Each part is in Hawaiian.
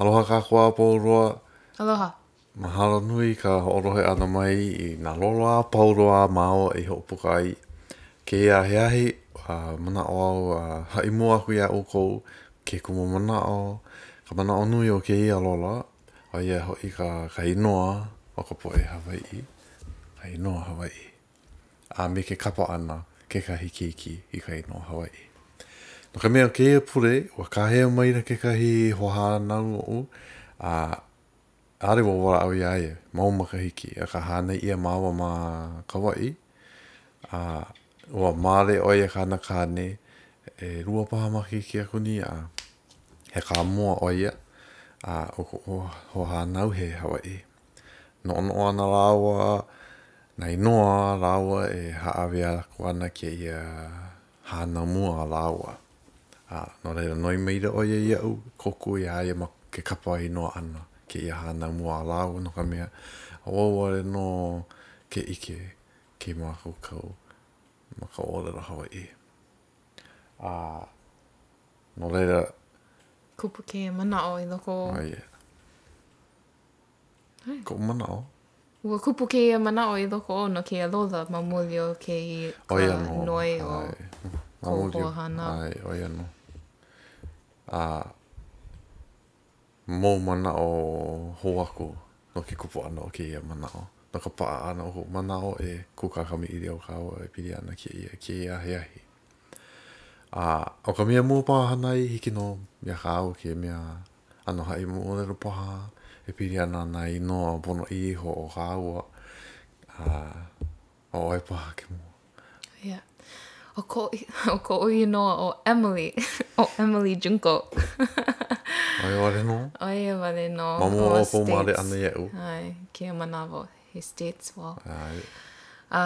Aloha kākou a pau loa. Aloha. Mahalo nui ka hoʻolohe ʻana mai i nā lola a pau loa a māua i hoʻopuka ai. Kēia ahiahi, a manaʻo au a haʻi mua aku iā ʻoukou ke kumumanaʻo, ka manaʻo nui o kēia lola, ʻo ia hoʻi ka inoa o ka poʻe Hawaiʻi, ka inoa Hawaiʻi, a me ke kapa ʻana kekahi keiki i ka inoa Hawaiʻi. No ka mea, kēia pule, ua kāhea maila kekahi hoahānau oʻu, a ʻaʻole wau walaʻau iā ia mau makahiki, akā hānai ʻia māua ma Kauaʻi, a Ua male ʻo ia kāna kāne ʻelua paha makahiki aku nei, a he Kāmoa ʻo ia a ʻo koʻu hoahānau he Hawaiʻi. Noʻonoʻo ana lāua nā inoa a lāua e hāʻawi aku ana kēia hānau mua a lāua, a no laila noi maila ʻo ia iaʻu e kōkua iā ia ma ke kapa inoa ʻana kēia hānau mua a lāua no ka mea, ʻo wau wale nō ke ʻike ke mākaukau ma ka ʻōlelo Hawaiʻi. A no laila. Kupu kēia manaʻo i loko o. Oh yeah. ʻAe. Koʻu manaʻo. Ua kupu kēia manaʻo i loko ou no kēia lola ma muli o kēia ka noi o kou hoahānau. ʻAe, ʻo ia nō. A mau manaʻo hou aku no ke kupu ʻana o kēia manaʻo. No ka paʻa ʻana o koʻu manaʻo e kūkā kamaʻilio kāua e pili ana kēia kēia ahiahi. A ʻo ka mea mua paha hana ai, hiki nō iā kāua ke mea ʻano haʻi moʻolelo paha e pili ana nā inoa ponoʻī iho o kāua a. ʻO ʻoe paha ke mua. Yeah. ʻO ko, ʻo koʻu inoa ʻo Emily. ʻO Emily Junko. ʻO ia wale nō. ʻO ia wale nō. Ma mua o kou male ʻana iaʻu. ʻAe, kēia manawa he States wau. ʻAe. A,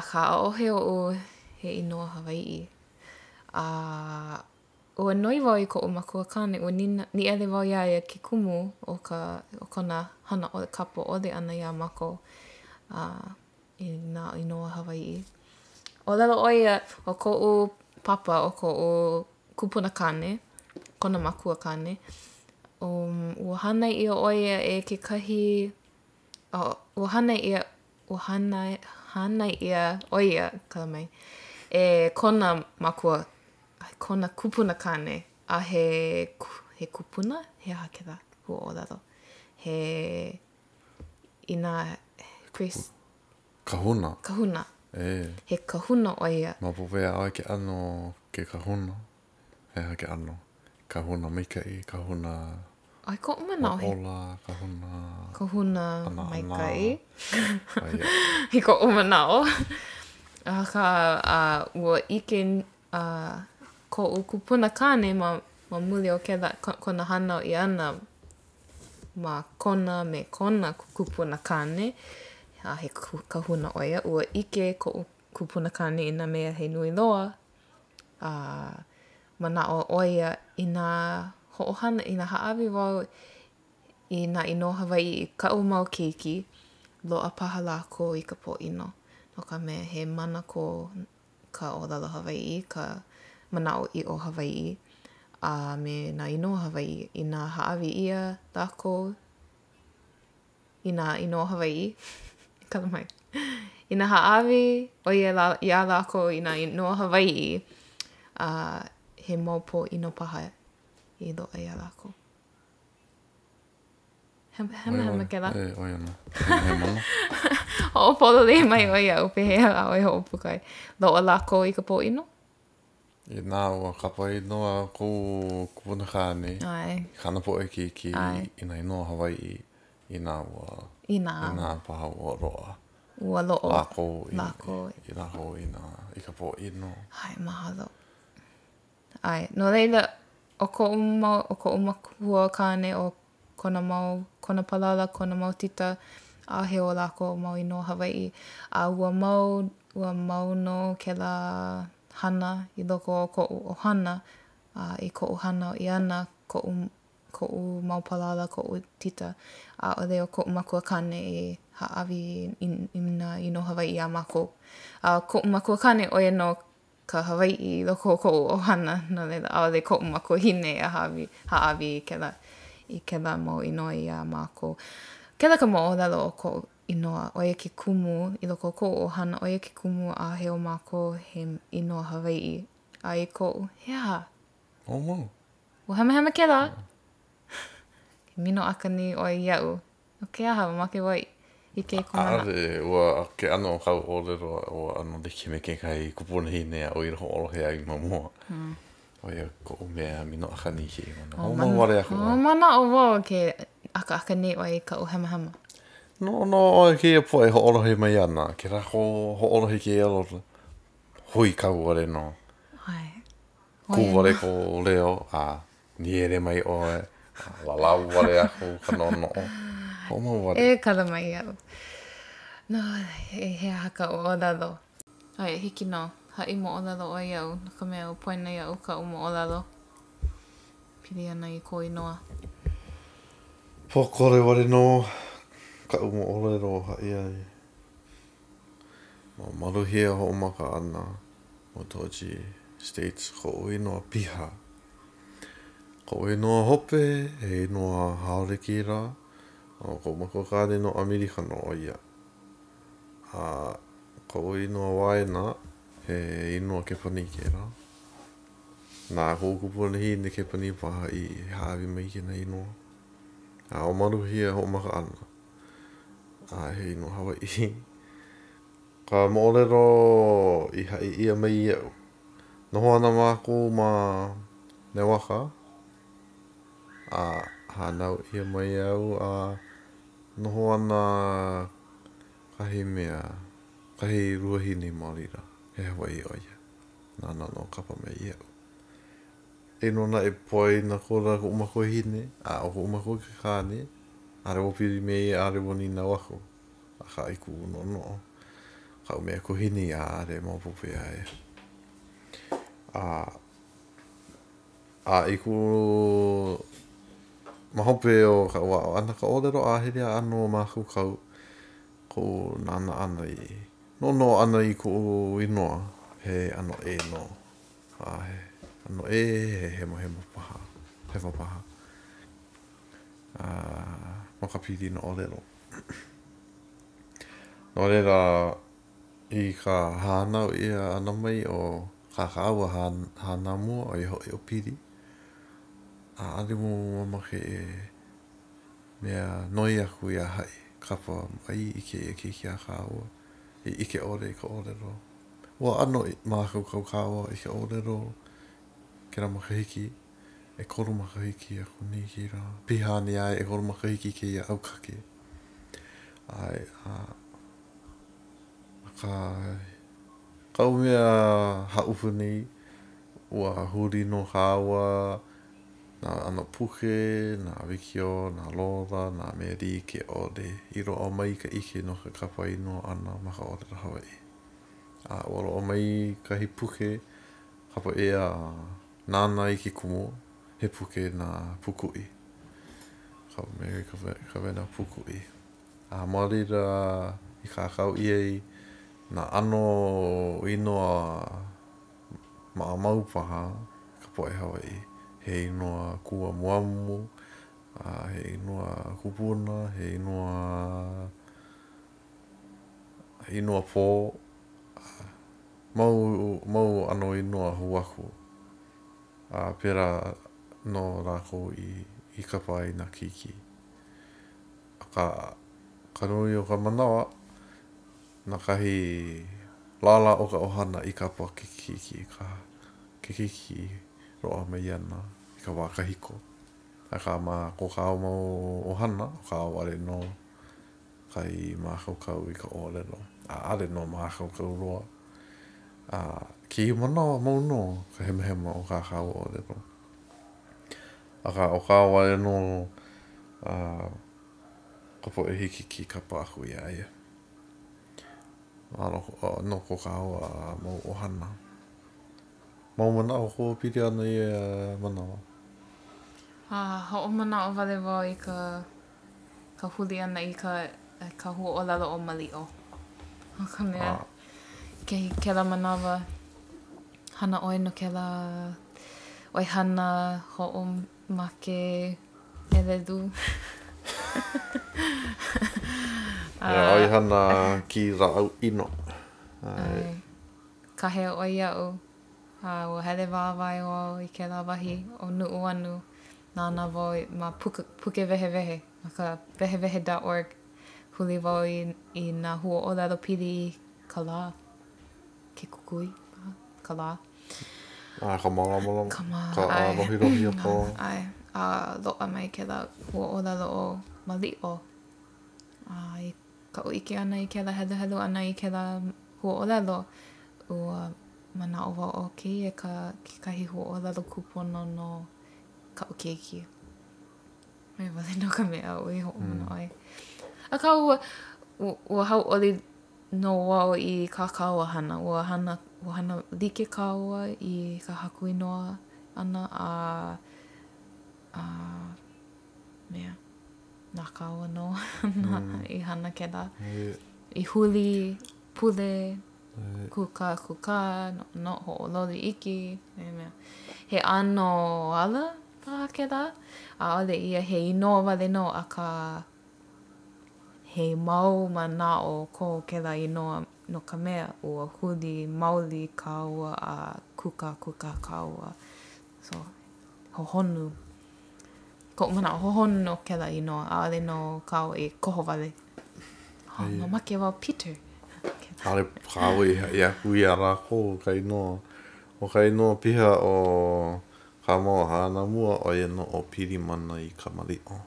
akā ʻaʻohe oʻu he inoa Hawaiʻi. A, Ua noi wau i koʻu makuakāne, ua nīele wau iā ia ke kumu o ka o kona hana ʻole kapa ʻole ʻana iā mākou a i nā inoa Hawaiʻi. ʻŌlelo ʻo ia, ʻo koʻu papa, ʻo koʻu kupuna kāne, kona makuakāne, ua hānai ʻia ʻo ia e kekahi, ua hānai ʻia Ua hānai ʻia ʻo ia, kala mai, e kona makua, kona kupuna kāne, a he kupuna, he aha kēlā huaʻōlelo? He inā, Chris. Kahuna. Kahuna. He kahuna ʻo ia. Maopopo iā ʻoe ke ʻano ke kahuna. He aha ke ʻano. Kahuna maikaʻi, kahuna. A i koʻu manaʻo he. Hoʻōla, kahuna. Kahuna maikaʻi. I koʻu manaʻo. Akā a ua ʻike a koʻu kupuna kāne ma ma muli o kēlā kona hānau ʻia ʻana ma kona me kona kupuna kāne. A he kahuna ʻo ia ua ʻike koʻu kupuna kāne i nā mea he nui loa. A manaʻo ʻo ia, inā hoʻohana, inā hāʻawi wau i nā inoa Hawaiʻi i kaʻu mau keiki, loaʻa paha lākou i ka pōʻino, no ka mea, he mana ko ka ʻōlelo Hawaiʻi, ka manaʻoʻiʻo Hawaiʻi, a me nā inoa Hawaiʻi. Inā hāʻawi ʻia lākou, i nā inoa Hawaiʻi, e kala mai. Inā hāʻawi ʻo ia lā, iā lākou i nā inoa Hawaiʻi, a he mau pōʻino paha i loaʻa iā lākou. Hemahema kēlā? ʻĒ, ʻo ia ana. Hemahema. Hoʻopololei mai ʻoe iaʻu, pehea lā ʻoe e hoʻopuka ai. Loaʻa lākou i ka pōʻino? Inā ua kapa inoa kou kupunakāne i kāna poʻe keiki i nā inoa Hawaiʻi, inā ua inā paha ua loaʻa lākou iā lākou i nā i ka pōʻino. ʻAe, mahalo. ʻAe, no laila, ʻo koʻu mau, ʻo koʻu makua kāne, ʻo kona mau kona palala, kona mau tita, ʻaʻohe o lākou mau inoa Hawaiʻi. A ua mau ua mau nō kēlā hana i loko o koʻu ʻohana, a i koʻu hānau ʻia ʻana, koʻu koʻu mau palala, koʻu tita, ʻaʻole ʻo koʻu makuakāne e hāʻawi i nā inoa Hawaiʻi iā mākou. A koʻu makuakāne, ʻo ia nō ka Hawaiʻi i loko o koʻu ʻohana, no laila, ʻaʻole koʻu makuahine e hāʻawi i kēlā i kēlā mau inoa iā mākou. Kēlā ka moʻolelo o koʻu inoa, ʻo ia ke kumu i loko o koʻu ʻohana, ʻo ia ke kumu ʻaʻohe o mākou he inoa Hawaiʻi. A i koʻu, he aha? Ua hemahema kēlā? He minoʻaka nei ʻoe iaʻu. ʻO ke aha, mamake ʻoe i ke kumuhana? ʻAʻole, ua ke ʻano o kāu ʻōlelo ua ʻano like me kekahi kupunahine aʻu i hoʻolohe ai ma mua. ʻO ia koʻu mea minoʻaka nei i kēia manawa. Hoʻomau wale aku wau. Ua manaʻo wau ke ʻakaʻaka nei ʻoe i kaʻu hemahema. Noʻonoʻo ʻoe kēia poʻe hoʻolohe mai ana, ke lākou hoʻolohe kēia lola, huikau wale nō. Kū wale kou leo a Nīele mai ʻoe, a lālau wale aku ka noʻonoʻo, hoʻomau wale. E kala mai iaʻu. No laila, he aha ka ʻōlelo? ʻAe, e hiki nō. Haʻi moʻolelo ʻoe iaʻu, no ka mea, ua poina iaʻu kaʻu moʻolelo. Pili ana i kou inoa. Pōkole wale nō kaʻu moʻolelo haʻi ai. ʻO Maluhia hoʻomaka ʻana. ʻo Toji States koʻu inoa piha. Koʻu inoa hope, he inoa haole kēlā, ʻo koʻu makua kāne no ʻAmelika nō ʻo ia. A koʻu inoa waena, he inoa Kepanī kēlā. Na koʻu kupunahine Kepanī paha i hāʻawi mai i kēnā inoa. A ʻo Maluhia hoʻomaka ʻana, a he inoa Hawaiʻi. Ka moʻolelo i haʻi ʻia mai iaʻu. Noho ana mākou ma Newaka, a hānau ʻia mai au a noho ana kahi mea, kahi luahine ma laila, he Hawaiʻi ʻo ia, nāna nō kapa mai iaʻu. Eia nō naʻe, poina akula koʻu makuahine a ʻo koʻu makua ke kāne, ʻaʻole wau pili me ia, ʻaʻole wau nīnau aku. akā i kuʻu noʻonoʻo koʻu makuahine ʻaʻale maopopo iā ia. A a i kuʻu ma hope o kaʻu aʻo ʻana ka ʻōlelo a hele a ʻano mākaukau koʻu nānā ʻana i noʻonoʻo ʻana i koʻu inoa he ʻano ʻē nō a he ʻano ʻē he hemahema paha hewa paha a ma ka pilina ʻōlelo. No laila, i ka hānau ʻia ʻana mai o kā kāua hānau mua, ʻo ia hoʻi ʻo Pili, ʻaʻole makemake e mea noi aku iā haʻi, kapa mai i kēia keiki a kāua i ʻike ʻole i ka ʻōlelo. Ua ʻano mākaukau kāua i ka ʻōlelo kēlā makahiki. ʻekolu makahiki aku nei kēlā. Piha ana iā ia ʻekolu makahiki kēia ʻAukake ʻae, a akā, kaʻu mea hāʻupu nei, ua huli nō kāua, nā ʻano puke, nā wikiō, nā lola, nā mea like ʻole i loaʻa mai ka ʻike no ka kapa inoa ʻana ma ka ʻōlelo Hawaiʻi. A ua loaʻa mai kahi puke kapa ʻia ʻo Nānā i ke Kumu, he puke na Pūkuʻi, kā Mary Kawena Pūkuʻi, a ma laila i kākau ʻia ai nā ʻano inoa maʻamau paha o ka poʻe Hawaiʻi, he inoa kūamuamu, a he inoa kupuna, he inoa inoa pō, a. mau mau ʻano inoa hou aku, a pēlā nō lākou i kapa ai i nā keiki. Akā, ka nui o ka manawa, na kahi lālā o ka ʻohana i kapa i ke keiki i ka ke keiki i loaʻa mai ana i ka wā kahiko. Akā, ma ko kāua mau ʻohana, ʻo kāua wale nō kai mākaukau i ka ʻōlelo, ʻaʻole nō mākaukau loa. A kēia manawa mau nō ka hemahema o kā kāua ʻōlelo. Akā, ʻo kāua wale nō ka poʻe hiki ke kapa aku iā ia no ko kāua mau ʻohana. Mau manaʻo kou pili ana ia manawa. A hoʻomanaʻo wale wau i ka. ka huli ʻana i ka i ka huaʻōlelo ʻo maliʻo. No ka mea, i kēlā manawa, hana ʻoe no kēlā ʻoihana hoʻomake ʻelelu. He ʻoihana kī lāʻau ʻino. ʻAe. Kāhea ʻoe iaʻu, a ua hele wāwae wau i kēlā wahi ʻo Nuʻuanu, Nānā wau ma Pukewehewehe, ma ka wehewehe dot org. Huli wau i nā huaʻōlelo pili i ka lā, ke kukui, ka lā. A ka mālamalama, ka ʻalohilohi o ka lā. ʻAe, a loaʻa mai kēlā huaʻōlelo ʻo maliʻo. A i kaʻu ʻike ʻana i kēlā heluhelu ʻana i kēlā huaʻōlelo, ua manaʻo wau, ʻo kēia kekahi huaʻōlelo kūpono no. kaʻu keiki. ʻO ia wale nō ka mea aʻu i hoʻomanaʻo ai. Akā ua, ua hauʻoli nō wau i kā kāua hana. Ua hana, ua hana like kāua i ka haku inoa ʻana a, a mea, na kāua nō mm. i hana kēlā. Yeah. I huli pule, kūkākūkā, noʻonoʻo, hoʻololi iki, a mea. He ʻano ala paha kēlā, ʻaʻole ia he inoa wale nō, akā he mau manaʻo ko kēlā inoa no ka mea, ua huli maoli kāua a kūkākūkā kāua. So, hohonu. I koʻu manaʻo, hohonu nō kēlā inoa, ʻaʻole nō kāua e koho wale. Oh, ua make wau, Peter. ʻAʻole kāua i haʻi aku iā lākou ka inoa. ʻO ka inoa piha o kā māua hānau mua, ʻo ia nō ʻo Pilimanaikamaliʻo.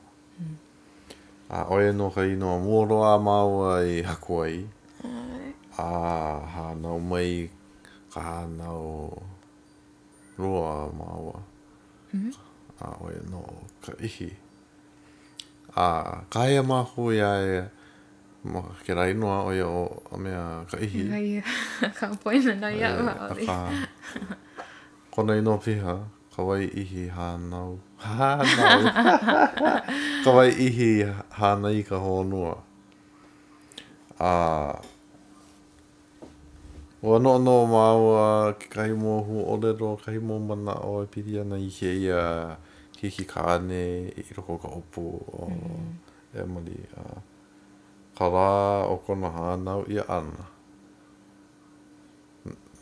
A ʻo ia nō ka inoa mua loa a māua i haku ai, a hānau mai ka hānau lua a māua, a ʻo ia nō ʻo Kaʻihi. A kāhea mākou iā ia ma kēlā inoa, ʻo ia ʻo a mea Kaʻihi. Akā, pono nō nā iaʻu haole. Akā, kona inoa piha Kawaiʻihihānau, hānau, Kawaiʻihihānaikahonua. A. Ua noʻonoʻo māua kekahi mau huaʻōlelo, kahi mau manaʻo e pili ana i kēia keiki kāne i loko o ka ʻōpū o Emily a ka lā o kona hānau ʻia ʻana,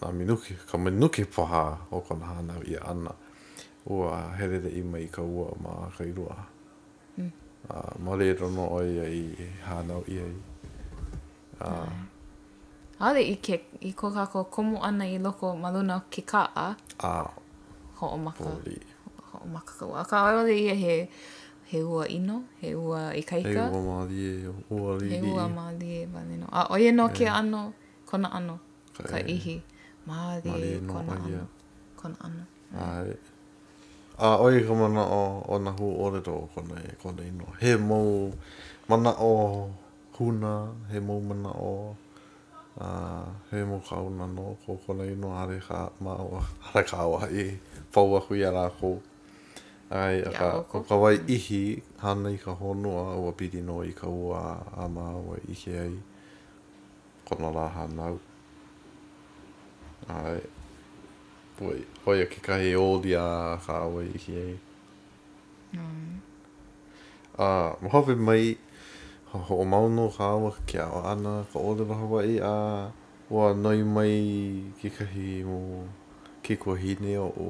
nā minuke, ka minuke paha o kona hānau ʻia ʻana, ua heleleʻi mai ka ua ma Kailua. a ma laila nō ʻo ia i hānau ʻia ai. A. ʻAʻole i ke i ko kākou komo ʻana i loko ma luna o ke kaʻa. A. Hoʻomaka. Poli. Hoʻomaka ka ua. Akā ʻaʻole ia he he ua ʻino, he ua ikaika. He ua mālie, ua liliʻi. He ua mālie wale nō. A ʻo ia nō ke ʻano, kona ʻano, Kaʻihi. Mālie kona ʻano, kona ʻano. A ʻo ia ka manaʻo o nā huaʻōlelo o kona e kona inoa. He mau manaʻo huna, he mau manaʻo a he mau kaona nō ko kona inoa ʻaʻole kā māua, ʻaʻole kāua e haʻi pau aku iā lākou. ʻAe, akā, ʻo Kawaiʻihihānaikahonua, ua pili nō i ka ua a māua i ʻike ai. kona lā hānau. ʻAe, hoʻi, ʻo ia kekahi oli a kāua i ʻike ai. A ma hope mai, hoʻomau nō kāua i ke aʻo ʻana i ka ʻōlelo Hawaiʻi a ua noi mai kekahi mau kaikuahine oʻu,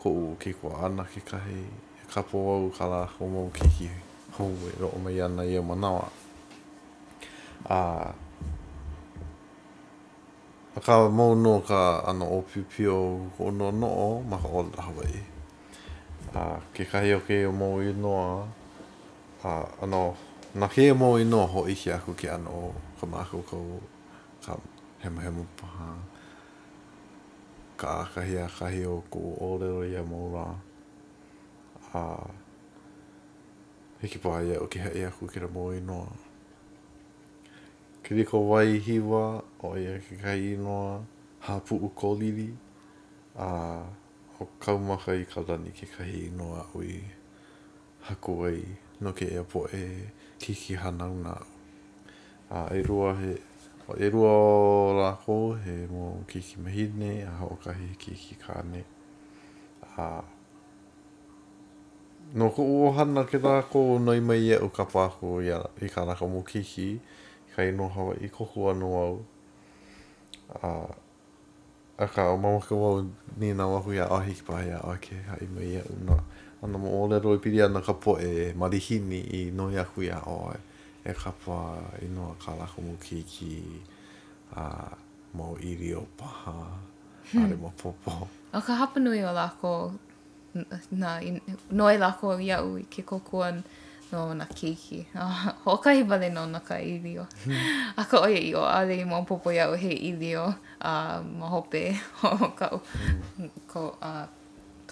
koʻu kaikuaʻana kekahi, e kapo au i kā lākou mau keiki hou i loaʻa mai ana ia manawa. Akā mau nō ka ʻano ʻōpiopio o koʻu noʻonoʻo ma ka ʻōlelo Hawaiʻi. Kekahi o kēia mau inoa, na kēia mau inoa hōʻike aku i ke ʻano o ka mākaukau, ka hemahema paha, ka ʻakahiakahi o koʻu ʻōlelo i ia mau lā. Hiki paha iaʻu ke haʻi aku i kēlā mau inoa. Kilikowaihiwa, ʻo ia kekahi inoa Hāpuʻukōlili, a ʻo Kaumakaikalani kekahi inoa aʻu i haku ai no kēia poʻe keiki hanauna aʻu. A ʻelua he, ʻo ʻelua o lākou he mau keiki wahine a hoʻokahi he keiki kāne. A. No koʻu ʻohana ke lākou noi mai iaʻu e kapa aku i kā lākou mau keiki i ka inoa Hawaiʻi kōkua nō au a akā ʻo makemake wau nīnau aku iā ʻoe hiki paha iā ʻoe ke haʻi mai iaʻu nā ʻano moʻolelo e pili ana i ka poʻe malihini i noi aku iā ʻoe e kapa inoa i kā lākou mau keiki a mau ʻīlio paha. ʻaʻole maopopo. ʻO ka hapanui o lākou, na, i noi lākou iaʻu i ke kōkua no nā keiki. A hoʻokahi wale nō no ka ʻīlio. Akā ʻo ia ʻiʻo, ʻaʻole i maopopo iaʻu he ʻīlio a ma hope o kaʻu, ko, a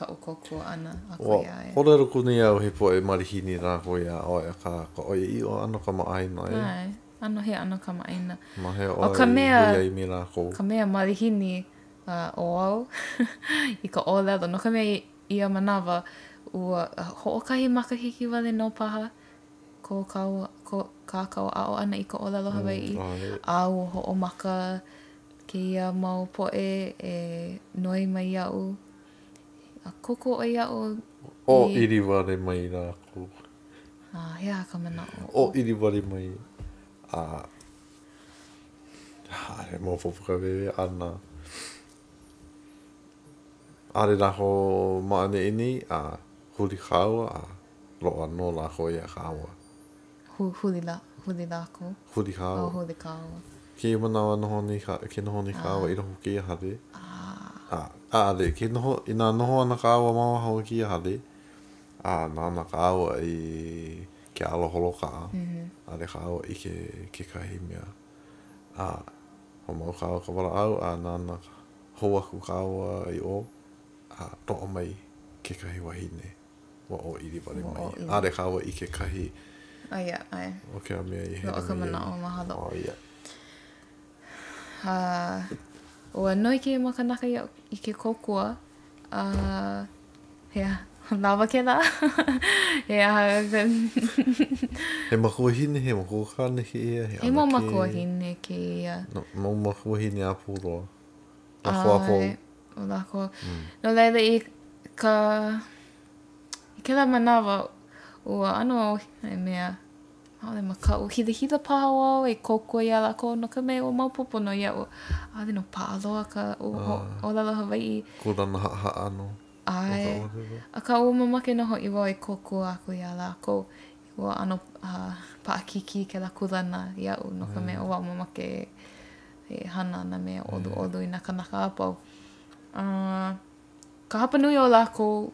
kaʻu kōkua ʻana aku iā ia. Ua ʻōlelo aku nei au he poʻe malihini lākou iā ʻoe, akā, ʻo ia ʻiʻo ʻano kamaʻāina, ē. ʻAe. ʻano he ʻano kamaʻāina. Ma hea ʻoe i hui ai me lākou. Ka mea malihini a ʻo au i ka ʻōlelo, no ka mea, ia manawa, ua hoʻokahi makahiki wale nō paha ko kāua kākou aʻo ʻana i ka ʻōlelo Hawaiʻi, a ua hoʻomaka kēia mau poʻe e noi mai iaʻu e kōkua ʻoe iaʻu i. ʻŌʻili wale mai lākou. A he aha ka manaʻo? ʻŌʻili wale mai a ʻaʻole maopopo ka wewe ʻana. ʻAʻole lākou ma ʻaneʻi nei a huli kāua a loaʻa nō lākou iā kāua. Huli lākou? Huli kāua. Huli kāua. Kēia manawa noho nei ke noho nei kāua i loko o kēia hale. ʻAʻole, inā e noho ana kāua ma waho o kēia hale, A nānā kāua i ke alo holokaʻa, ʻaʻole kāua ʻike kekahi mea. A hoʻomau kāua ka walaʻau, a nānā hou aku kāua i ʻō, a loaʻa mai kekahi wahine ua ʻōʻili wale mai. ʻAʻole kāua ʻike kahi o kēlā mea i hele mai ai. A ua noi kēia mau kānaka iā ʻoe ke kōkua, a he aha lāua kēlā? He aha ka. He makuahine, he makuakāne kēia, he ʻanakē. He mau makuahine kēia. No, mau makuahine a pau loa. A ko lākou. ʻO lākou. No laila, i ka, i kēlā manawa, ua ʻano, e mea. ʻAʻole, makaʻu, hilahila paha wau e kōkua iā lākou no ka mea ua maopopo nō iaʻu. ʻAʻole nō paʻa loa kaʻu ʻōlelo Hawaiʻi. Kūlana haʻahaʻa nō ʻAe. Akā, ua mamake nō hoʻi wau e kōkua aku iā lākou. Ua ʻano paʻakikī kēlā kūlana iaʻu no ka mea, ʻo wau mamake e hana nā mea ʻoluʻolu i nā kānaka a pau. ka hapanui o lākou,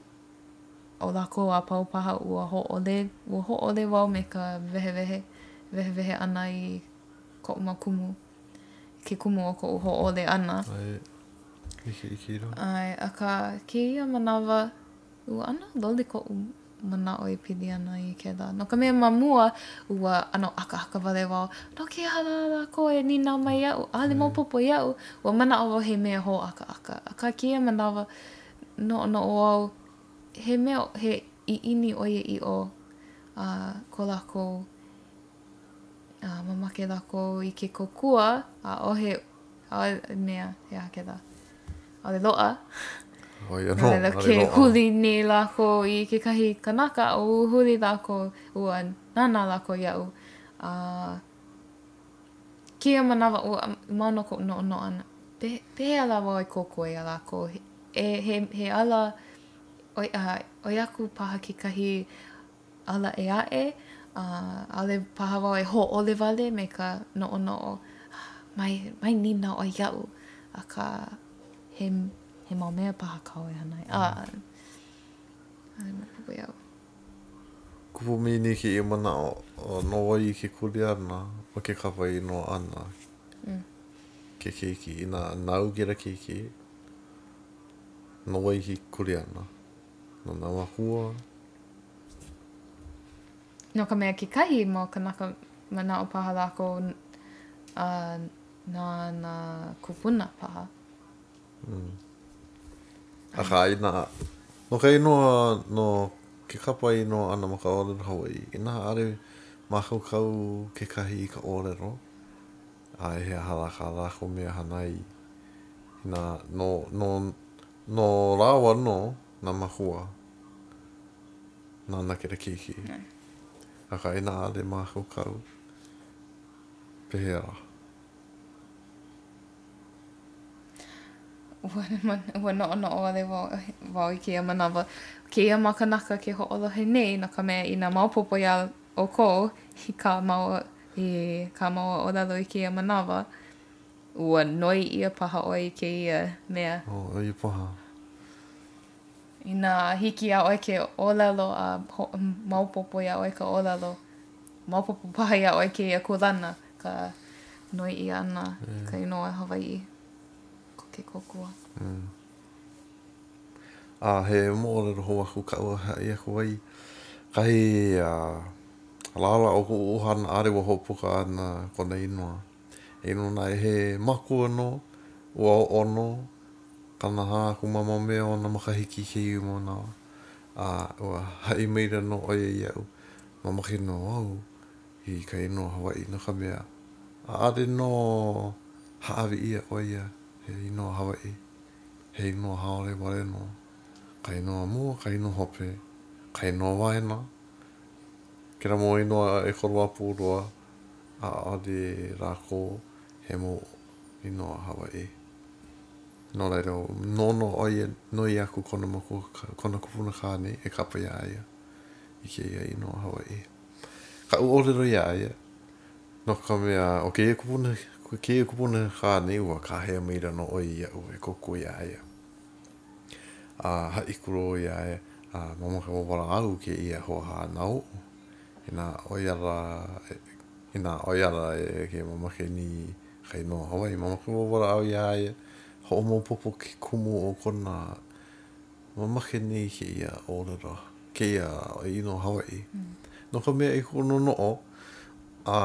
ʻo lākou a pau paha ua hōʻole, ua hōʻole wau me ka wehewehe, wehewehe ʻana i koʻu mau kumu, i ke kumu o koʻu hōʻole ʻana. ʻAe, ʻike, ʻike leʻa. ʻAe, akā, kēia manawa, ua ʻano loli koʻu manaʻo e pili ana i kēlā, no ka mea, ma mua, ua ʻano ʻakaʻaka wale wau, no ke aha lā lākou e nīnau mai iaʻu, ʻaʻole maopopo iaʻu, ua manaʻo wau he mea hōʻakaʻaka. Akā kēia manawa, noʻonoʻo au, he mea, he ʻiʻini ʻoiaʻiʻo a ko lākou, a mamake lākou i ke kōkua, ʻaʻohe, ʻaʻohe mea, he aha kēlā. ʻaʻole loaʻa. ʻO ia nō, ʻaʻole loaʻa. No laila ke huli nei lākou i kekahi kanaka, a ua huli lākou, ua nānā lākou iaʻu. A kēia manawa ua mau nō koʻu noʻonoʻo ʻana, pehea lā wau e kōkua iā lākou? He ala ʻoi aku paha kekahi ala ʻē aʻe, a ʻaʻole paha wau e hōʻole wale me ka noʻonoʻo, mai, mai nīnau ʻoe iaʻu, akā, he, he mau mea paha kāu e hana ai, a, a no ka mea, ua kupu mai nei kēia manaʻo, no wai ke kuleana o ke kapa inoa ʻana ke keiki? Inā nāu kēlā keiki, no wai ke kuleana? no nā mākua. No ka mea, kekahi mau kānaka manaʻo paha lākou a na nā kūpuna paha. Akā, inā no ka inoa no ke kapa inoa ʻana ma ka ʻōlelo Hawaiʻi, inā ʻaʻole mākaukau kekahi i ka ʻōlelo, a he aha lā kā lākou mea hana ai, inā no No lāua nō nā mākua nāna kēlā keiki. Akā, inā ʻaʻole mākaukau, pehea lā? Ua noʻonoʻo wale wau i kēia manawa, ʻo kēia mau kānaka ke hoʻolohe nei, no ka mea, inā maopopo iā ʻoukou i kā māua, i kā māua ʻōlelo i kēia manawa, Ua noi ʻia paha ʻoe i kēia mea? ʻO ia paha. Inā hiki iā ʻoe ke ʻōlelo a maopopo iā ʻoe ka ʻōlelo, maopopo paha iā ʻoe kēia kūlana, ka noi ʻia ʻana i ka inoa Hawaiʻi, ko ke kōkua. A he moʻolelo hou aku kaʻu e haʻi aku ai kahi lālā o kuʻu ʻohana ʻaʻole wau e hoʻopuka ana kona inoa. Eia nō naʻe, he makua nō, ua oʻo nō, kanahā kumamā mea ona makahiki kēia manawa, a ua haʻi maila nō ʻo ia iaʻu, mamake nō au i ka inoa Hawaiʻi no ka mea, ʻaʻale nō hāʻawi ʻia ʻo ia he inoa Hawaiʻi, he inoa haole wale nō ka inoa mua, ka inoa hope, ka inoa waena, kēlā mau inoa ʻekolu a pau loa. ʻaʻole lākou he mau inoa Hawaiʻi. No laila, noʻonoʻo ʻo ia noi aku kona makua, kona kupuna kāne e kapa iā ia i kēia inoa Hawaiʻi. Kaʻu ʻōlelo iā ia, no ka mea, ʻo kēia kupuna, kēia kupuna kāne, ua kāhea maila nō ʻo ia iaʻu e kōkua iā ia. A haʻi akula au iā ia, a mamake wau walaʻau kēia hoahānau. Inā ʻo ia ala, inā ʻo ia ala e ke mamake nei i ka inoa Hawaiʻi, mamake wau walaʻau iā ia, hoʻomaopopo ke kumu o kona mamake nei i kēia ʻōlelo, kēia inoa Hawaiʻi. No ka mea, i kuʻu nonoʻo, a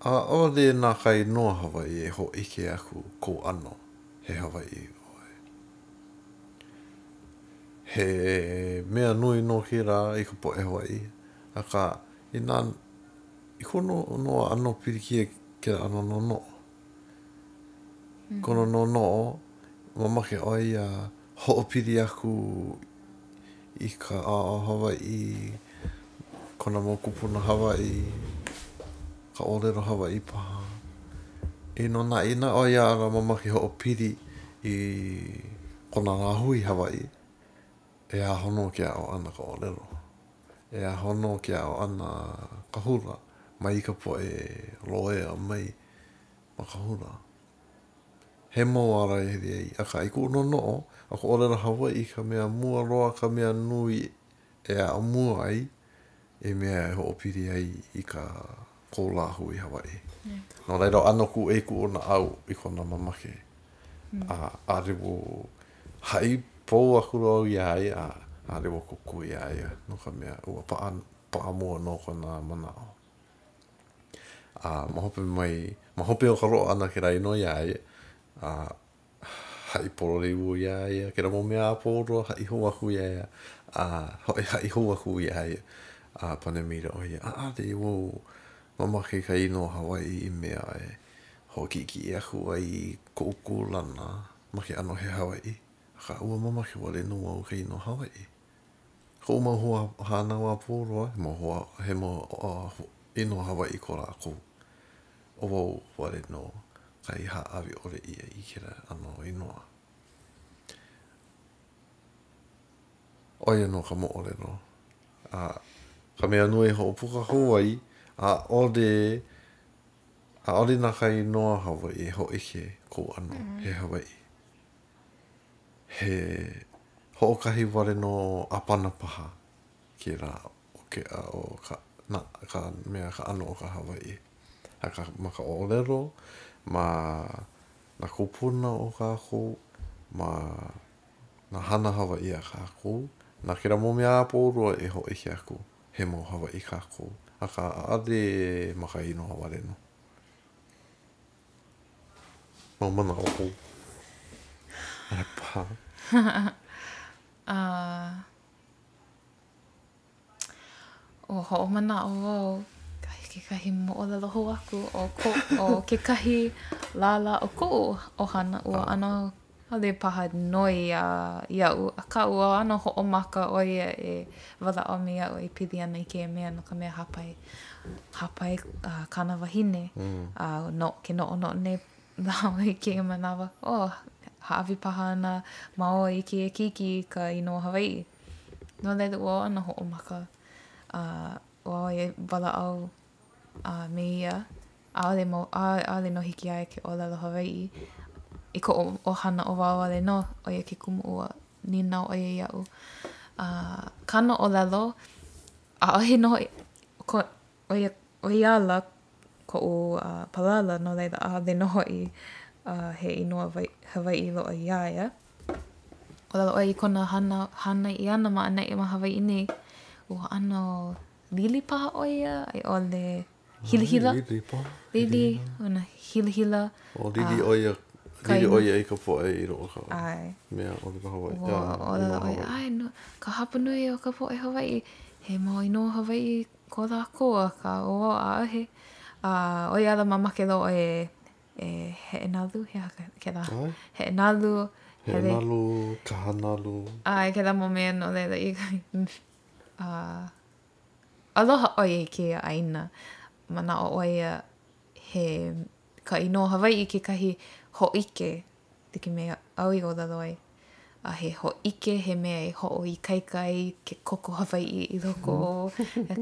ʻaʻole na ka inoa Hawaiʻi e hōʻike aku kou ʻano he Hawaiʻi ʻoe. He mea nui nō kēlā i ka poʻe Hawaiʻi, akā, inā i kuʻu nonoʻo, ʻano pilikia kēlā ʻano nonoʻo, kona nonoʻo, mamake ʻo ia hoʻopili aku i ka ʻaoʻao Hawaiʻi, kona mau kūpuna Hawaiʻi, ka ʻōlelo Hawaiʻi paha. Inā, inā ʻo ia ala mamake hoʻopili i kona lāhui Hawaiʻi, e aho nō ke aʻo ʻana ka ʻōlelo, e aho nō ke aʻo ʻana ka hula mai ka poʻe loea mai ma ka hula. He mau ala e hele ai, akā, i kuʻu nonoʻo, ʻo ka ʻōlelo Hawaiʻi ka mea mua loa ka mea nui e aʻo mua ai i mea e hoʻopili ai i ka kou lāhui Hawaiʻi. No laila, ʻano kūʻē kuʻu naʻau i kona mamake, a ʻaʻole wau haʻi pau akula au iā ia a ʻaʻole wau kūʻē iā ia, no ka mea, ua paʻa mua nō kona manaʻo. A ma hope mai, ma hope o ka loaʻa ʻana o kēlā inoa iā ia, a haʻi pololei wau iā ia kēlā mau mea a pau loa, haʻi hou aku iā ia, a hoʻi haʻi hou aku iā ia. A pane maila ʻo ia, ʻAʻole wau mamake i ka inoa Hawaiʻi i mea e hoʻokiʻekiʻe aku ai i koʻu kūlana ma ke ʻano he Hawaiʻi, akā ua mamake wale nō au i ka inoa Hawaiʻi. Koʻu mau hoa hānau a pau loa, he mau hoa, he mau inoa Hawaiʻi ko lākou. ʻO wau wale nō ka i hāʻawi ʻole ʻia i kēlā ʻano inoa. ʻO ia nō ka moʻolelo. A ka mea nui e hoʻopuka hou ai, ʻaʻole, ʻaʻole na ka inoa Hawaiʻi e hōʻike kou ʻano he Hawaiʻi. he hoʻokahi wale nō ʻāpana paha kēlā o ke o ka na ka mea ka ʻano o ka Hawaiʻi. Akā ma ka ʻōlelo, ma nā kūpuna o kākou, ma nā hana Hawaiʻi a kākou, na kēlā mau mea a pau loa e hōʻike aku, he mau Hawaiʻi kākou, akā ʻaʻole ma ka inoa wale nō. mau manaʻo kou ʻae paha. A ua hoʻomanaʻo au i kekahi moʻolelo hou aku, ʻo kekahi lālā o koʻu ʻohana, ua ʻano ʻAʻole paha noi ʻia iaʻu, akā ua ʻano hoʻomaka ʻo ia e walaʻau me iaʻu e pili ana i kēia mea no ka mea hāpai, hāpai kāna wahine a no ke noʻonoʻo nei lāua i kēia manawa, oh, hāʻawi paha ana māua i kēia keiki i ka inoa Hawaiʻi. No laila, ua ʻano hoʻomaka a ʻo ia e walaʻau a me ia, ʻaʻole māua, ʻaʻole nō hiki iā ia ke ʻōlelo Hawaiʻi. I koʻu ʻohana ʻo wau wale nō, ʻo ia ke kumu ua nīnau ʻo ia iaʻu, a kāna ʻōlelo, ʻaʻohe nō ko ʻo ia ʻo ia ala koʻu palala, no laila, ʻaʻole nō hoʻi he inoa Hawaiʻi loaʻa iā ia. ʻŌlelo ʻo ia i kona hana hānai ʻia ʻana ma ʻaneʻi ma Hawaiʻi nei, ua ʻano Lili paha ʻo ia a i ʻole hilahila. Lili paha. Lili, ʻano hilahila. O lili ʻo ia, lili ʻo ia i ka poʻe i loaʻa ka mea inoa Hawaiʻi. Ua ʻōlelo ʻo ia, ʻae, no ka hapanui o ka poʻe Hawaiʻi, he mau inoa Hawaiʻi ko lākou, akā, ʻo wau, ʻaʻohe. A ʻo ia ala mamake loa ʻo ia e heʻenalu, he aha kēlā? ʻAe. Heʻenalu. Heʻenalu, kahanalu. ʻAe, kēlā mau mea no laila i A, aloha ʻo ia i kēia ʻāina. Manaʻo ʻo ia he, ka inoa Hawaiʻi kekahi hōʻike, like me au i ʻōlelo ai, a he hōʻike, he mea e hoʻoikaika ai ke koko Hawaiʻi i loko o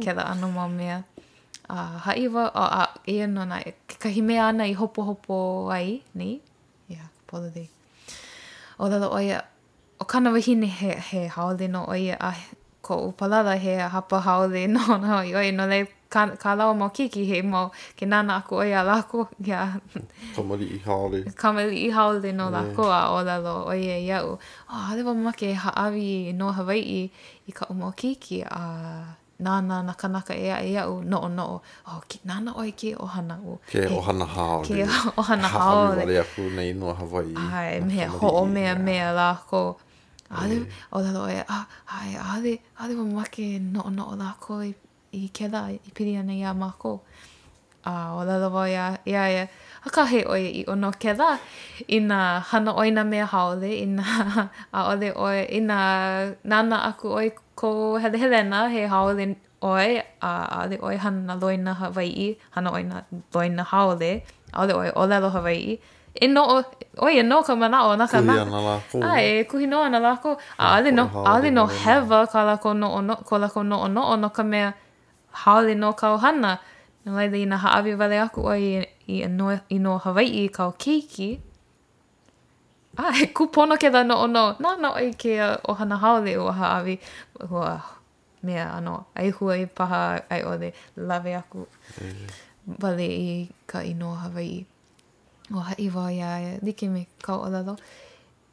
kēlā ʻano mau mea. A haʻi wau, a, a eia nō naʻe, kekahi mea āna i hopohopo ai nei, ia, ka pololei. ʻŌlelo ʻo ia, ʻO kāna wahine he he haole nō ʻo ia, a koʻu palala he hapa haole nō nō hoʻi ʻo ia, no laila, kā kā lāua mau keiki he mau ke nānā aku ʻoe iā lākou, iā. Kamaliʻi haole. Kamaliʻi haole nō lākou a ʻōlelo ʻo ia iaʻu. ʻAʻole wau mamake e hāʻawi inoa Hawaiʻi i kaʻu mau keiki a. Nānā nā kanaka ʻē aʻe iaʻu, noʻonoʻo, oh, ke nānā ʻoe i kēia ʻohana, oh, he. He ʻohana haole. He ʻohana haole. Hāʻawi wale aku nā inoa Hawaiʻi. ʻAe, me he hoʻomeamea lākou. ʻAʻole, ʻōlelo ʻo ia, ah, ʻae, ʻaʻole, ʻaʻole wau mamake e noʻonoʻo lākou i kēlā i pili ana iā mākou. A ʻōlelo wau iā iā ia, akā he ʻoiaʻiʻo nō kēlā. Inā hana ʻoe i nā mea haole, inā ʻaʻole ʻoe, inā nānā aku ʻoe i kona helehelena, he haole ʻoe, a ʻaʻole ʻoe hana nā loina Hawaiʻi, hana ʻoe i nā loina haole, ʻaʻole ʻoe ʻōlelo Hawaiʻi, e noʻo, ʻo ia nō ka manaʻo na ka naʻau. Kuhi ana lākou. ʻAe, e kuhi nō ana lākou. A ʻaʻole nō, ʻaʻole nō hewa kā lākou noʻonoʻo, ko lākou noʻonoʻo no ka mea, Haole nō kāu hana, no laila inā hāʻawi wale aku ʻoe i inoa Hawaiʻi i kāu keiki, a he kūpono kēlā noʻono, nānā ʻoe i kēia ʻohana haole ua hāʻawi ua mea ʻano ʻaihue paha a i ʻole lawe aku wale i ka inoa Hawaiʻi. Ua haʻi wau iā ia, like me kāu ʻōlelo.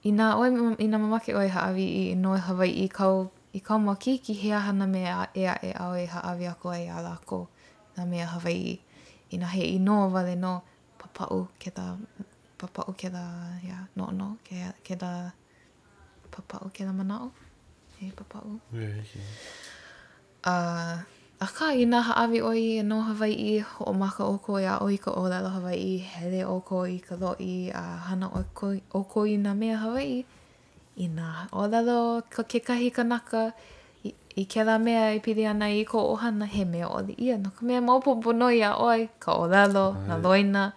Inā ʻoe inā mamake ʻoe e hāʻawi i inoa Hawaiʻi i kāu i kāu mau keiki, he aha nā mea ʻē aʻe āu e hāʻawi aku ai iā lākou nā mea Hawaiʻi? Inā he inoa wale nō, papaʻu kēlā papaʻu kēlā ʻano noʻonoʻo, kēlā papaʻu kēlā manaʻo, he papaʻu. A, akā, inā hāʻawi ʻoe i inoa Hawaiʻi, hoʻomaka ʻoukou e aʻo i ka ʻōlelo Hawaiʻi, hele ʻoukou i ka loʻi a hana ʻoukou i nā mea Hawaiʻi, inā ʻōlelo kekahi kanaka i kēlā mea e pili ana i kou ʻohana, he mea ʻole ia, no ka mea, maopopo nō iā ʻoe ka ʻōlelo, nā loina,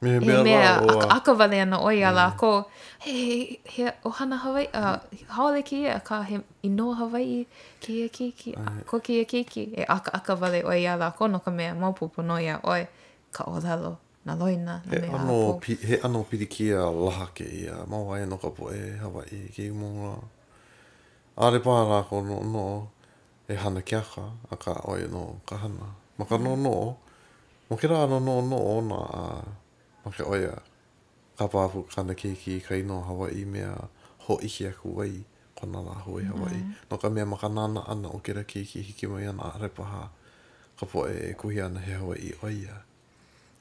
Me he mea ʻakaʻaka wale ana ʻoe iā lākou, he, he, he ʻohana Hawaiʻi, uh, haole kēia, akā he inoa Hawaiʻi kēia keiki, ko kēia keiki, e ʻakaʻaka wale ʻoe iā lākou no ka mea, maopopo nō iā ʻoe ka ʻōlelo, nā loina, nā mea a pau. He ʻano, he ʻano pilikia laha kēia ma waena o ka poʻe Hawaiʻi i kēia mau lā. ʻAʻole paha lākou noʻonoʻo. he hana keaka, akā ʻo ia nō ka hana. Ma ka noʻonoʻo, ma kēlā ʻano noʻonoʻo ʻo nā, mamake ʻo ia kapa aku i kāna keiki i ka inoa Hawaiʻi mea hōʻike aku ai kona lāhui Hawaiʻi, no ka mea, ma ka nānā ʻana o kēlā keiki hiki mai ana ʻaʻole paha ka poʻe e kuhi ana he Hawaiʻi ʻo ia.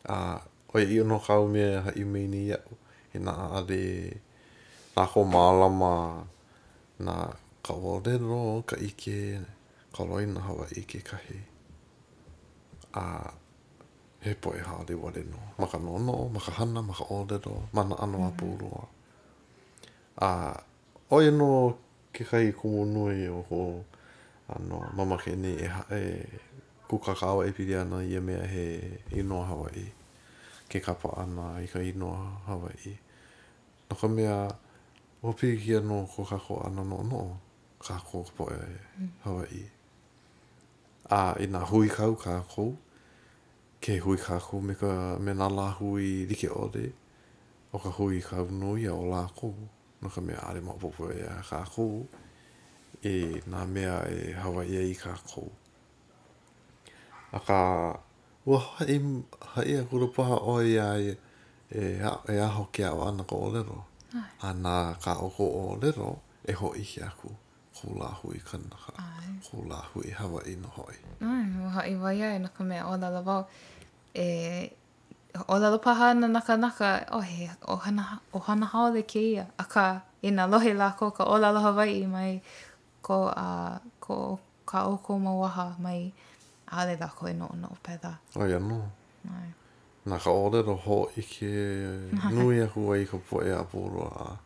A ʻoiaʻiʻo nō kāu mea e haʻi mai nei iaʻu, inā ʻaʻole lākou mālama ana ka ʻōlelo, ka ʻike, ka loina Hawaiʻi kekahi. A he poʻe haole wale nō ma ka noʻonoʻo, ma ka hana, ma ka ʻōlelo, ma nā ʻano a pau loa. A ʻo ia nō kekahi kumu nui o koʻu ʻano mamake nei e kūkākūkā aʻe pili ana ia mea he inoa Hawaiʻi, ke kapa ʻana i ka inoa Hawaiʻi. No ka mea, ua pilikia nō ko kākou ʻano noʻonoʻo kākou ka poʻe Hawaiʻi. A inā huikau kākou, Ke hui kākou me ka me nā lāhui like ʻole, ʻo ka huikau nō ia o lākou, no ka mea, ʻaʻole maopopo iā kākou i nā mea e Hawaiʻi ai kākou. Akā, ua haʻi haʻi akula paha ʻoe iā ia ē, e aho ke aʻo ʻana ka ʻōlelo, a na kā ʻoukou ʻōlelo e hōʻike aku. Ko lāhui kanaka. ʻAe. Ko lāhui Hawaiʻi nō hoʻi. ʻAe, ua haʻi wau iā ia no ka mea ʻōlelo wau. E ʻōlelo paha ana nā kānaka, oh, he ʻohana, ʻohana haole kēia. Akā, inā lohe lākou ka ʻōlelo Hawaiʻi mai ko, a, ko kā ʻoukou mau waha mai, ʻaʻole lākou e noʻonoʻo pēlā. ʻO ia nō. ʻAe. Na ka ʻōlelo hōʻike nui aku ai ka poʻe a pau loa, a.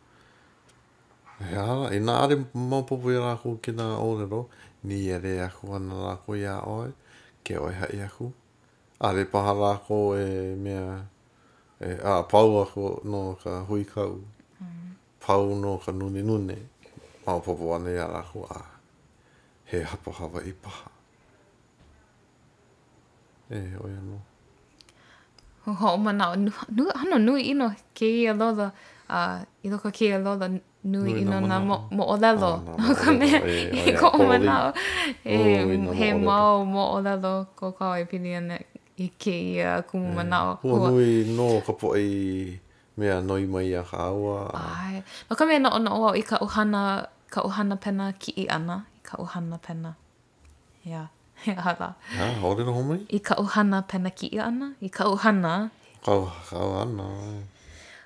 He aha lā? Inā ʻaʻole maopopo iā lākou kēnā ʻōlelo, nīele aku ana lākou iā ʻoe, ke ʻoe haʻi aku. ʻAʻole paha lākou e mea, e a pau aku nō ka huikau, pau nō ka nunenune, maopopo ana iā lākou, a he hapa Hawaiʻi paha. Koʻu manaʻo, ʻano nui ʻino kēia lola a i loko o kēia lola nui ʻino nā moʻolelo no ka mea, i koʻu manaʻo, he mau moʻolelo ko kāua e pili ana i kēia kumumanaʻo. Ua nui nō ka poʻe i mea noi mai iā kāua. ʻAe. No ka mea, noʻonoʻo au i kaʻu hana, kaʻu hana pena kiʻi ʻana, i kaʻu hana pena. Ia, he aha lā? A, ʻōlelo hou mai? I kaʻu hana penakiʻi ʻana, i kaʻu hana. Kaʻu, kaʻu hana,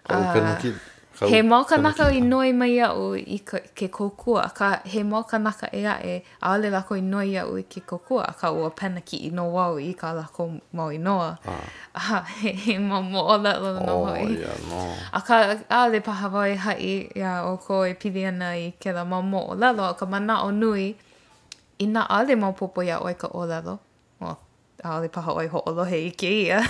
kaʻu penakiʻi. A, he mau kanaka i noi mai iaʻu i ka, ke kōkua, akā, he mau kanaka ʻē aʻe, ʻaʻole lākou i noi iaʻu i ke kōkua, akā, ua penakiʻi nō au i kā lākou mau inoa. A. A, he, he mau moʻolelo nō hoʻi. ʻO ia nō. Akā, ʻaʻole paha wau e haʻi iā ʻoukou e pili ana i kēlā mau moʻolelo, ʻo ka manaʻo nui, Inā ʻaʻole maopopo iā ʻoe ka ʻōlelo, well, ʻaʻole paha ʻoe hoʻolohe i kēia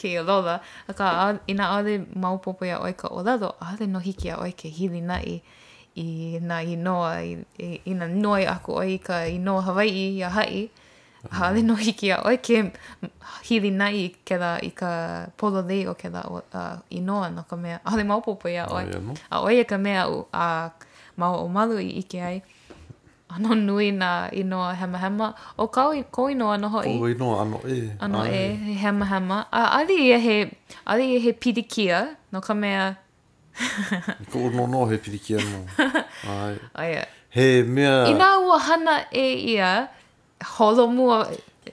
kēia lola, akā, inā ʻaʻole maopopo iā ʻoe ka ʻōlelo, ʻaʻole nō hiki iā ʻoe ke hilinaʻi i nā inoa inā noi aku ʻoe i ka inoa Hawaiʻi iā haʻi, ʻaʻole nō hiki iā ʻoe ke hilinaʻi i kēlā i ka pololei o kēlā inoa no ka mea, ʻaʻole maopopo iā ʻoe. ʻO ia ka mea aʻu, a māua ʻo Malu i ʻike ai. ʻano nui nā inoa hemahema, ʻo ka kou inoa nō hoʻi. Koʻu inoa ʻano ʻē. ʻano ʻē, he hemahema. A ʻaʻole ia he, ʻaʻole ia he pilikia, no ka mea. I koʻu noʻonoʻo he pilikia nō. ʻAe. ʻAe. He mea. Inā ua hana ʻē ʻia, holomua.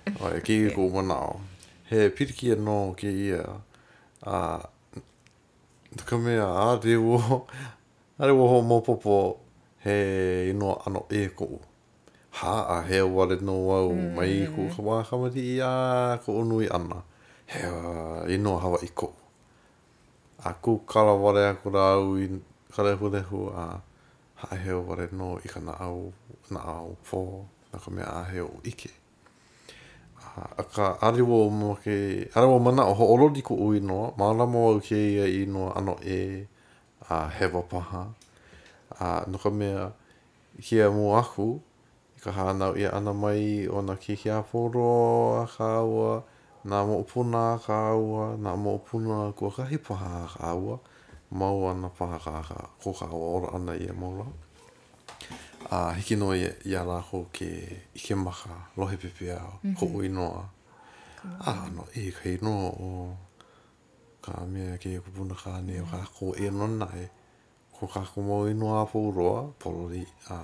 ʻAe, kēia koʻu manaʻo. He pilikia nō kēia, a no ka mea, ʻaʻole wau ʻAʻole wau hoʻomaopopo he inoa ʻano ʻē koʻu. Haʻaheo wale nō au mai kuʻu wā kamaliʻi a koʻu nui ʻana. He inoa Hawaiʻi koʻu. A kūkala wale akula au i ka lehulehu a haʻaheo wale nō i ka naʻau naʻaupō no ka mea ʻaʻohe oʻu ʻike. Akā, ʻaʻole wau mamake, ʻaʻole wau manaʻo hoʻololi koʻu inoa, mālama wau i kēia inoa ʻano ʻē a hewa paha, a no ka mea, kēia mua aku i ka hānau ʻia ʻana mai o nā keiki a pau loa a kāua, nā moʻopuna a kāua, nā moʻopuna kuakahi paha a kāua, mau ana paha kā kā ko kāua ola ʻana i ia mau lā, a hiki nō ia iā lākou ke ʻike maka, lohe pepeiao, koʻu inoa, ʻano ʻē ka inoa o Ka mea, ke kupuna kāne o kākou eia nō naʻe, ko kākou mau inoa a pau loa, pololei, a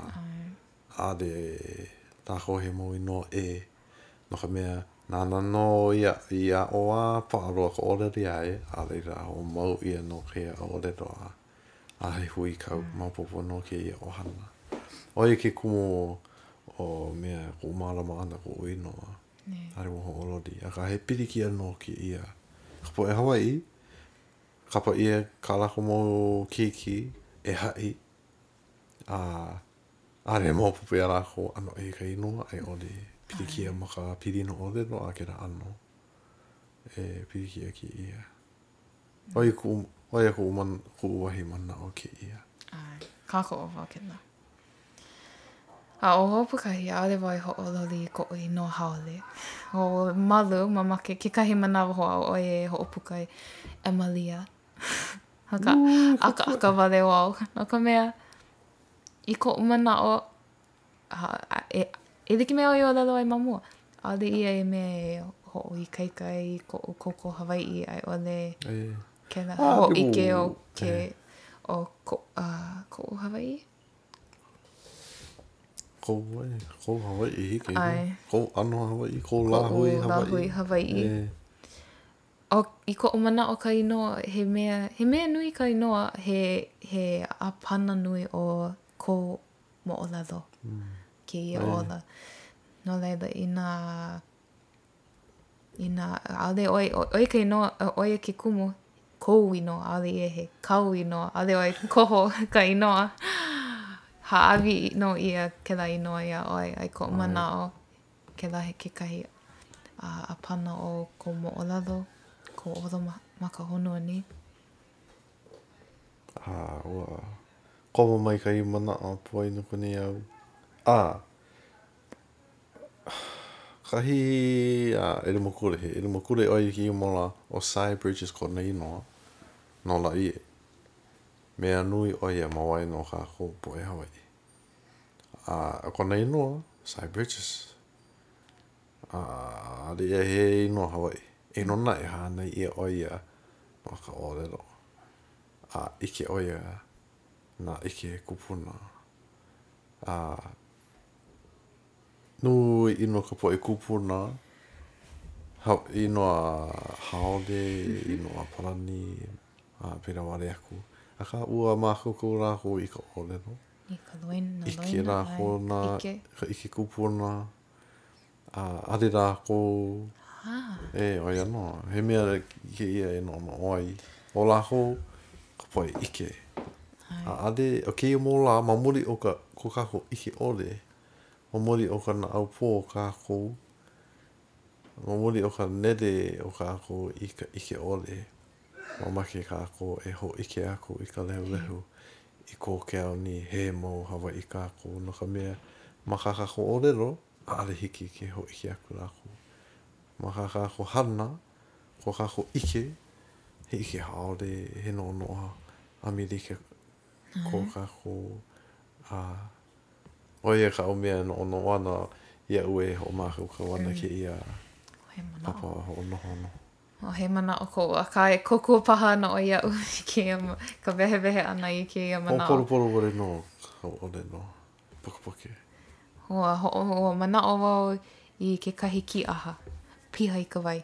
ʻaʻole lākou he mau inoa ʻē, no ka mea, nāna nō ia i aʻo a paʻa loa ka ʻōlelo iā ia, a laila, hoʻomau ʻia nō kēia ʻōlelo a a he huikau maopopo no kēia ʻohana. ʻO ia ke kumu o mea koʻu mālama ʻana, koʻu inoa, ʻaʻole wau hoʻololi. Akā, he pilikia nō kēia. Ka poʻe Hawaiʻi, kapa ʻia kā lākou mau keiki e haʻi, a ʻaʻole e maopopo iā lākou ʻano ʻē ka inoa a i ʻole pilikia ma ka pilinaʻōlelo a kēlā ʻano he pilikia kēia. ʻO ia kuʻu, ʻo ia kuʻu man, kuʻu wahi manaʻo kēia. ʻAe, kākoʻo wau kēlā. A ʻo au pū kahi, ʻaʻole wau i hoʻololi i koʻu inoa haole. ʻO Malu, mamake kekahi manawa hoʻāʻo ʻo ia e hoʻopuka i ʻEmalia. Akā, ʻakaʻaka wale wau, no ka mea, i koʻu manaʻo, E like me aʻu i ʻōlelo ai ma mua, ʻaʻole ia he mea e hoʻoikaika ai i koʻu koko Hawaiʻi a i ʻole kēlā hōʻike o ke o koʻu Hawaiʻi. Kou wai, kou Hawaiʻi hiki. ʻAe. Kou ʻano Hawaiʻi, kou lāhui Hawaiʻi. Kou lāhui Hawaiʻi. E. O, i koʻu manaʻo ka inoa, he mea, he mea nui ka inoa, he, he ʻāpana nui o kou moʻolelo kēia ola. No laila, inā inā ʻaʻole ʻoe ʻoe ka inoa a ʻo ia ke kumu, kou inoa, ʻaʻole ia he kāu inoa, ʻaʻole ʻoe koho ka inoa, hāʻawi nō ʻia kēlā inoa iā ʻoe a i koʻu manaʻo, kēlā he kekahi ʻāpana o kou moʻolelo, kou ola ma ka honua nei. A ua komo mai kahi manaʻo a poina aku nei au. A kahi a ʻelemakule, he ʻelemakule ʻo ia i kēia mau lā, ʻo Cy Bridges kona inoa, no Lāʻie, mea nui ʻo ia ma waena o kākou poʻe Hawaiʻi. A ʻo kona inoa, Cy Bridges, a ʻaʻole ia he inoa Hawaiʻi, eia nō naʻe, hānai ʻia ʻo ia ma ka ʻōlelo. a ʻike ʻo ia nā ʻike kupuna. A nui nō ka poʻe kūpuna, inoa haole, inoa palani, a pēlā wale aku. Akā, ua mākaukau lākou i ka ʻōlelo. ʻIke lākou nā ka ʻike kupuna ʻAʻole lākou e ʻoi ana, he mea kēia e noʻonoʻo ai ʻo lākou ka poʻe ʻike. A ʻaʻole, ʻo kēia mau lā, ma muli o ko kākou ʻike ʻole, ma muli o ka naʻaupō o kākou, ma muli o ka nele o kākou i ka ʻike ʻole, mamake kākou e hōʻike aku i ka lehulehu i ko ke ao nei he mau Hawaiʻi kākou, no ka mea, ma kā kākou ʻōlelo, ʻAʻole hiki ke hōʻike aku lākou ma kā kākou hana, ko kākou ʻike, he ʻike haole, he noʻonoʻo ʻAmelika ko kākou, a ʻo ia kaʻu mea e noʻonoʻo ana iaʻu e hoʻomākaukau ana kēia papa hoʻonohonoho. ʻŌ, he manaʻo koʻu, akā e kōkua paha ana ʻoe iaʻu i kēia, ka wehewehe ʻana i kēia manaʻo. Hoʻopolopolo wale nō kaʻu ʻōlelo Pokepoke. Ua hoʻomanaʻo wau i kekahi kīʻaha piha i ka wai.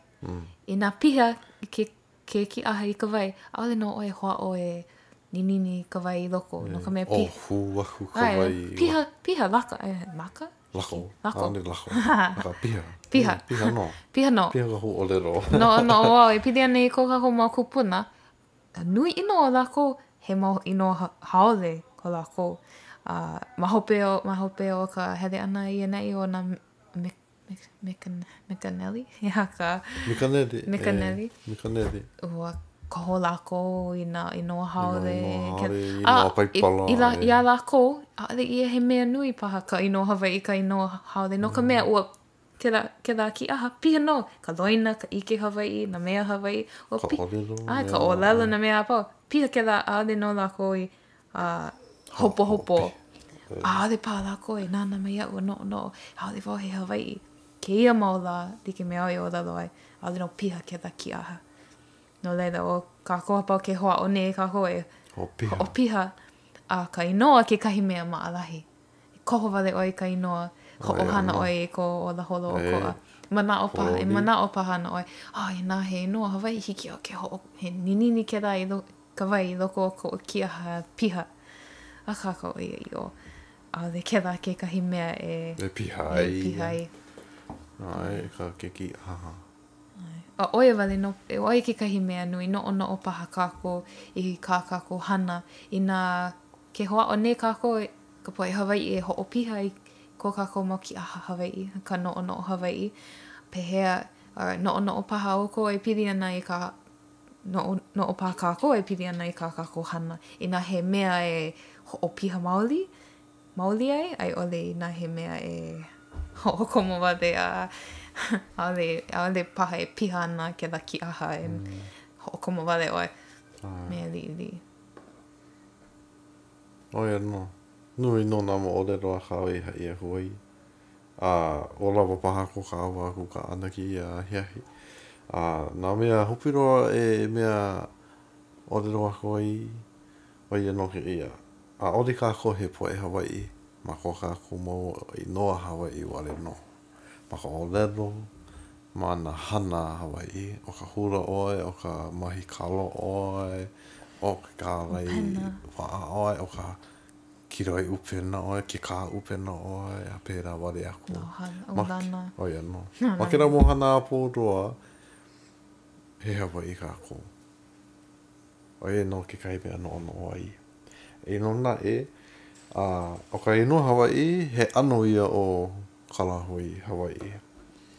Inā piha ke kīʻaha i ka wai, ʻaʻole nō ʻoe e hoʻāʻo e ninini ka wai i loko, no ka mea, piha. O hū aku ka wai i loko. Piha, laka, laka? Lako. Lako. ʻAʻole lako. Akā, piha. Piha. Piha nō. Piha nō. Piha ka ʻōlelo. Noʻonoʻo wau, e pili ana i ko kākou mau kūpuna, nui nō o lākou, he mau inoa haole ko lākou. A ma hope o, ma hope o ka hele ʻana i ʻaneʻi o nā Mikaneli, ʻeā, ka. Mikaneli. Mikaneli. E, Mikaneli. Ua koho lākou i nā inoa haole. I nā inoa haole, inoa Paipala. I, i, iā lākou, ʻaʻole ia he mea nui paha ka inoa Hawaiʻi, ka inoa haole, no ka mea, ua Kēlā, kēlā kīʻaha, piha nō, ka loina, ka ʻike Hawaiʻi, nā mea Hawaiʻi, ʻo ka ʻōlelo, ʻae, mea ka ʻōlelo, ʻae. nā mea a pau, piha kēlā ʻaʻole nō lākou i, a, hopohopo. Hopohopo. ʻAʻole paha lākou i nānā mai iaʻu a noʻonoʻo, ʻaʻole wau he Hawaiʻi. Kēia mau lā, like me au i ʻōlelo ai, ʻaʻole nō piha kēlā kīʻaha. No laila, ʻo kākou a pau ke hoʻāʻo nei kākou e Hoʻopiha. hoʻopiha, a ka inoa kekahi mea maʻalahi. E koho wale ʻoe i ka inoa, hoʻohana ʻoe i kou ola holo ʻokoʻa. Manaʻo paha, e manaʻo paha ana ʻoe, a inā he inoa Hawaiʻi hiki au ke hoʻo, he ninini kēlā i ka wai i loko o koʻu kīʻaha piha. Akā ka ʻoiaʻiʻo, ʻaʻole kēlā kekahi mea e piha ai. ʻAe, ka ke kīʻaha. A ʻo ia wale nō, ʻo ia kekahi mea nui, noʻonoʻo paha kākou i kā kākou hana i nā Ke hoʻāʻo nei kākou ka poʻe Hawaiʻi e hoʻopiha i ko kākou mau kīʻaha Hawaiʻi, ka noʻonoʻo Hawaiʻi, pehea noʻonoʻo paha ʻoukou e pili ana i kā noʻonoʻo paha kākou e pili ana i kā kākou hana, inā he mea e hoʻopiha maoli maoli ai a i ʻole inā he mea e hoʻokomo wale a ʻaʻole ʻaʻole paha e piha ana kēlā kīʻaha e hoʻokomo wale ʻoe mea liʻiliʻi. ʻo ia nō. Nui nō nā moʻolelo a kāua i haʻi aku ai, a ua lawa paha ko kāua kūkā ʻana kēia ahiahi. A nā mea hope loa aʻe e mea ʻōlelo aku ai, ʻo ia nō kēia, ʻaʻole kākou he poʻe Hawaiʻi ma ko kākou mau inoa Hawaiʻi wale nō. ma ka ʻōlelo, ma nā hana Hawaiʻi, ʻo ka hula ʻoe, ʻo ka mahi kalo ʻoe, ʻo ke kālai waʻa ʻoe, ʻo ka kiloi ʻupena ʻoe, ke kā ʻupena ʻoe, a pēlā wale aku. ʻO ia nō, ma kēlā mau hana a pau loa, he Hawaiʻi kākou. ʻo ia nō kekahi mea noʻonoʻo ai. Eia nō naʻe, a ʻo ka inoa Hawaiʻi, he ʻano ia o ka lāhui Hawaiʻi.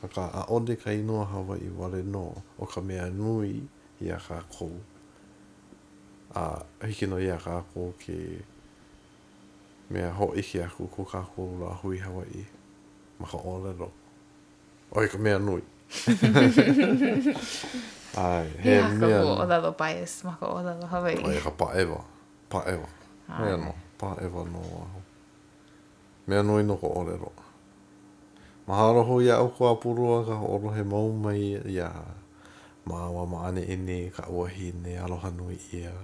Akā, ʻaʻole ka inoa Hawaiʻi wale nō ʻo ka mea nui iā kākou, a hiki nō iā kākou ke mea hōʻike aku ko kākou lāhui Hawaiʻi ma ka ʻōlelo. ʻO ia ka mea nui. ʻAe, he mea... He aha ka ʻōlelo bias ma ka ʻōlelo Hawaiʻi? ʻAe, ka pāʻewa. Pāʻewa. Eia nō. Pāʻewa nō au. Mea nui nō ka ʻōlelo. Mahalo hou iā ʻoukou a pau loa ka hoʻolohe mau mai iā māua ma ʻaneʻi nei Ka Uahine aloha nui ʻia.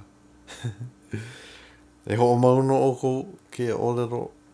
E hoʻomau nō ʻoukou kēia ʻōlelo.